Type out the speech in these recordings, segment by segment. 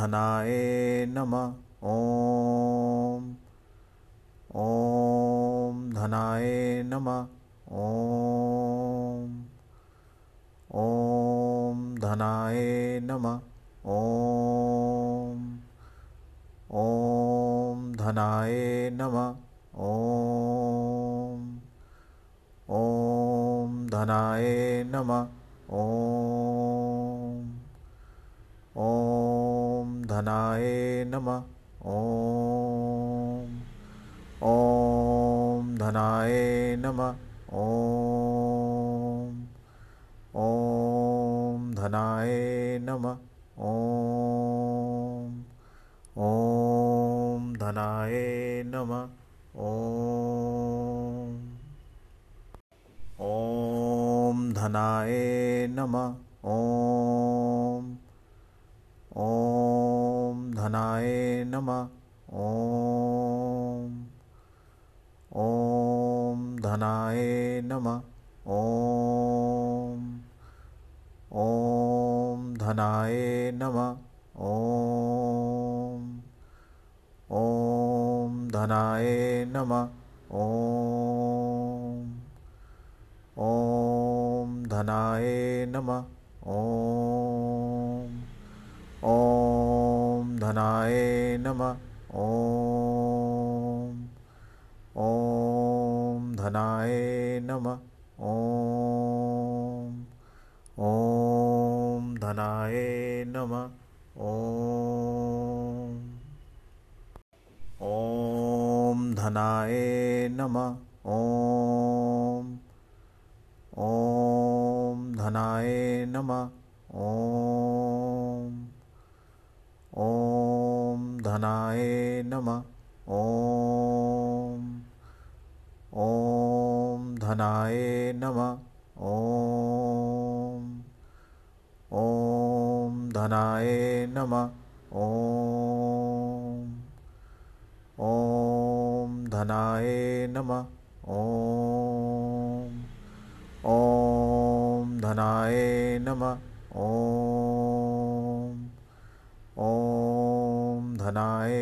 धनाय नमः। ॐ। ॐ धनाय नमः। ॐ। ॐ धनाय नमः। ॐ। ॐ धनाय नमः। ॐ। ॐ धनाय नमः। ॐ। ॐ धनाय नमः। ॐ। ॐ धनाय नमः। ॐ। ॐ धनाय नमः। ॐ। ॐ धनाय नमः। ॐ। ॐ धनाय नमः घनाय नमः। ओम। ओम धनाय नमः। ओम। ओम धनाय नमः। ओम। ओम धनाय नमः। ओम। ओम धनाय नमः। ओम। ओम धनाय नमः ॐ ॐ धनाय नमः ॐ ॐ धनाय नमः ॐ ॐ धनाय नमः ॐ ॐ धनाय नमः ॐ ॐ धनाय नमः। ॐ ॐ धनाय नमः। ॐ ॐ धनाय नमः। ॐ ॐ धनाय नमः। ॐ धनाय धनाय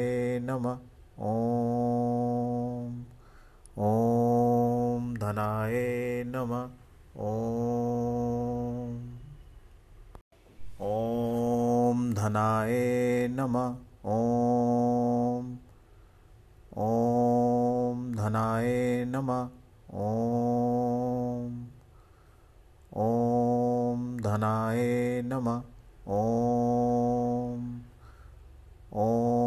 नमः ॐ ॐ धनाय नमः ॐ ॐ धनाय नमः ॐ ॐ धनाय नमः ॐ ॐ धनाय नमः ॐ ॐ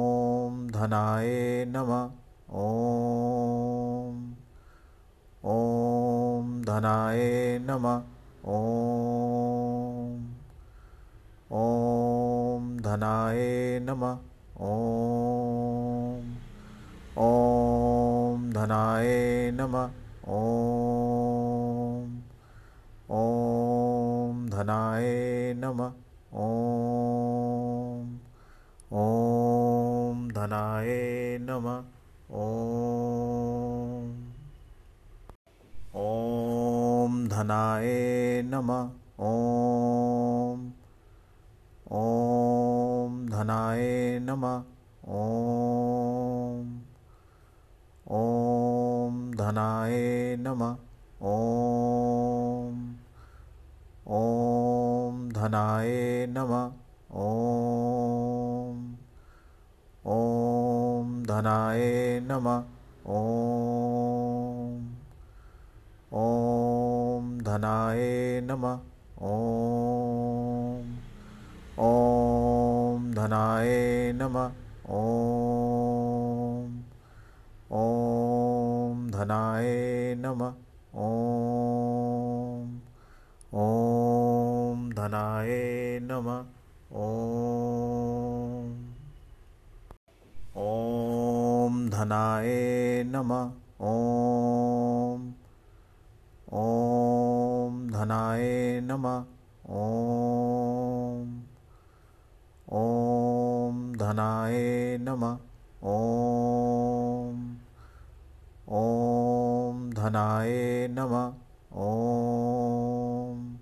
धनाय नमः। ॐ ॐ धनाय नमः। ॐ धनाय नमः। ॐ ॐ धनाय नमः। ॐ धनाय नमः। ॐ धनाय नमः। ॐ। ॐ धनाय नमः। ॐ। ॐ धनाय नमः। ॐ। ॐ धनाय नमः। ॐ। ॐ धनाय नमः। ॐ धनाय नमः। ॐ। ॐ धनाय नमः। ॐ। ॐ धनाय नमः। ॐ। ॐ धनाय नमः। ॐ। ॐ धनाय नमः। ॐ धनाय नम। ओम ओम धनाय नम। ओम ओम धनाय नमः। ओम ओम धनाय नम। ओम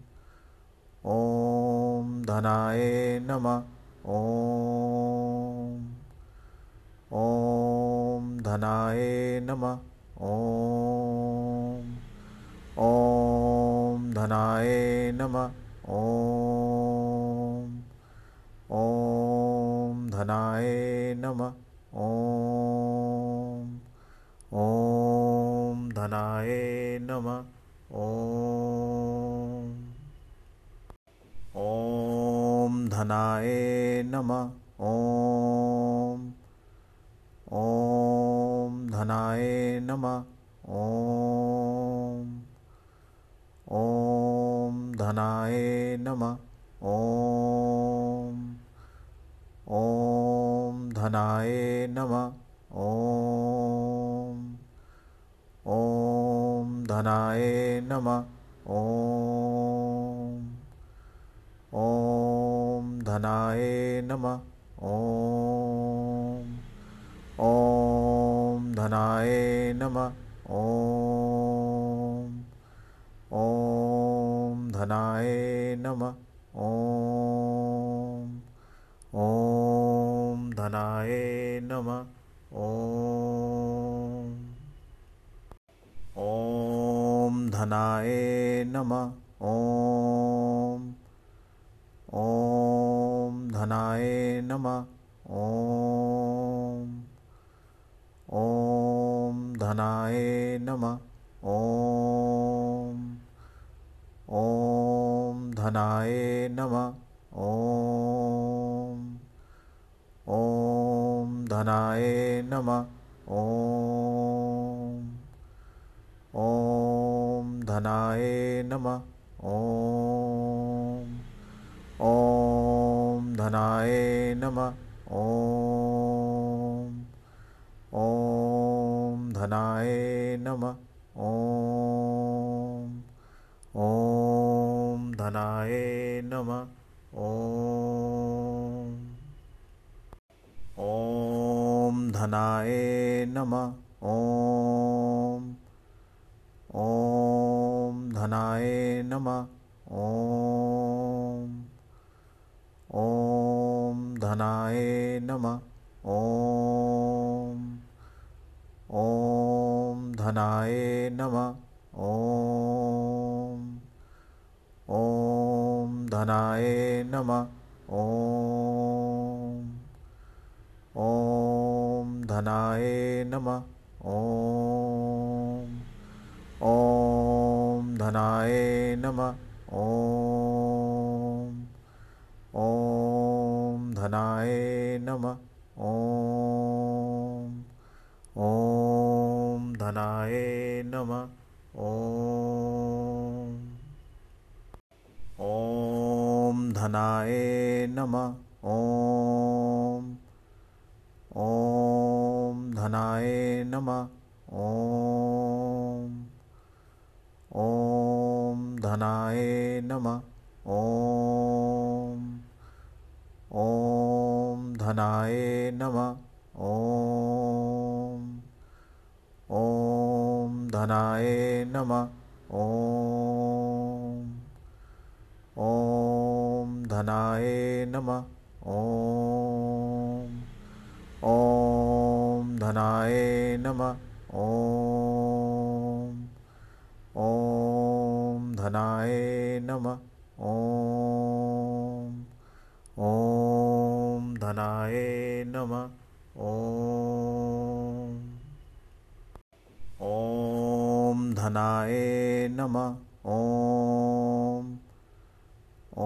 ओम धनाय ओम धनाय नमः। ॐ। ॐ धनाय नमः। ॐ। ॐ धनाय नमः। ॐ। ॐ धनाय नमः। ॐ। ॐ धनाय नमः। ॐ। ॐ धनाय नम। ओम। ओम धनाय नम। ओम। ओम धनाय नम। ओम। ओम धनाय नम। ओम। ओम धनाय नम। ओम। ओम। धनाय नमः। ॐ। ॐ धनाय नमः। ॐ। ॐ धनाय नमः। ॐ। ॐ धनाय नमः। ॐ। ॐ धनाय नमः। ॐ। ॐ धनाय नमः। ॐ ॐ धनाय नमः। ॐ धनाय नमः। ॐ ॐ धनाय नमः। ॐ धनाय नमः। ॐ धनाय नमः। ॐ ॐ धनाय नमः। ॐ ॐ धनाय नमः। ॐ ॐ धनाय नमः। ॐ ॐ धनाय नमः धनाय नमः। ॐ। ॐ धनाय नमः। ॐ। ॐ धनाय नमः। ॐ। ॐ धनाय नमः। ॐ। ॐ धनाय नमः। ॐ। ॐ धनाय नमः। ॐ। ॐ धनाय नमः। ॐ। ॐ धनाय नमः। ॐ। ॐ धनाय नमः। ॐ। ॐ धनाय नमः। ॐ ॐ धनाय नमः। ॐ। ॐ धनाय नमः। ॐ। ॐ धनाय नमः। ॐ। ॐ धनाय नमः। ॐ। ॐ धनाय नमः। ॐ ॐ धनाय नमः ॐ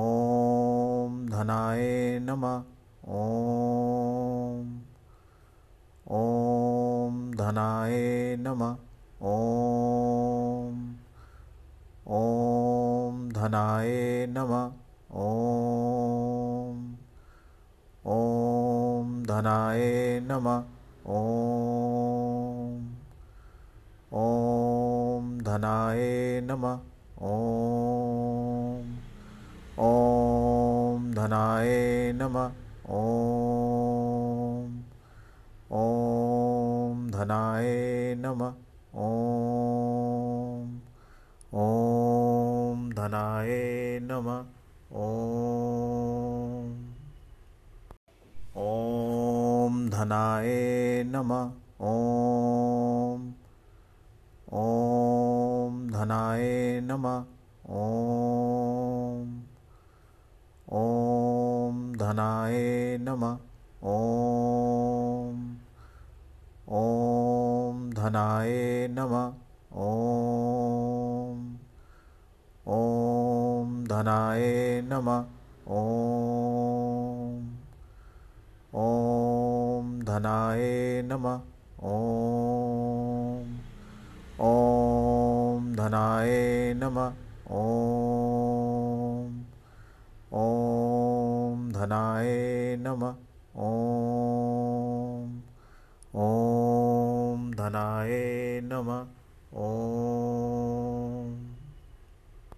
ॐ धनाय नमः ॐ ॐ धनाय नमः ॐ ॐ धनाय नमः ॐ ॐ धनाय नमः ॐ ॐ धनाय नमः। ॐ। ॐ धनाय नमः। ॐ। ॐ धनाय नमः। ॐ। ॐ धनाय नमः। ॐ। धनाय नमः। ॐ धनाय नमः। ॐ। ॐ धनाय नमः। ॐ। ॐ धनाय नमः। ॐ। ॐ धनाय नमः। ॐ। ॐ धनाय नमः। ॐ। ॐ धनाय नमः। ॐ। ॐ धनाय नमः। ॐ। ॐ धनाय नमः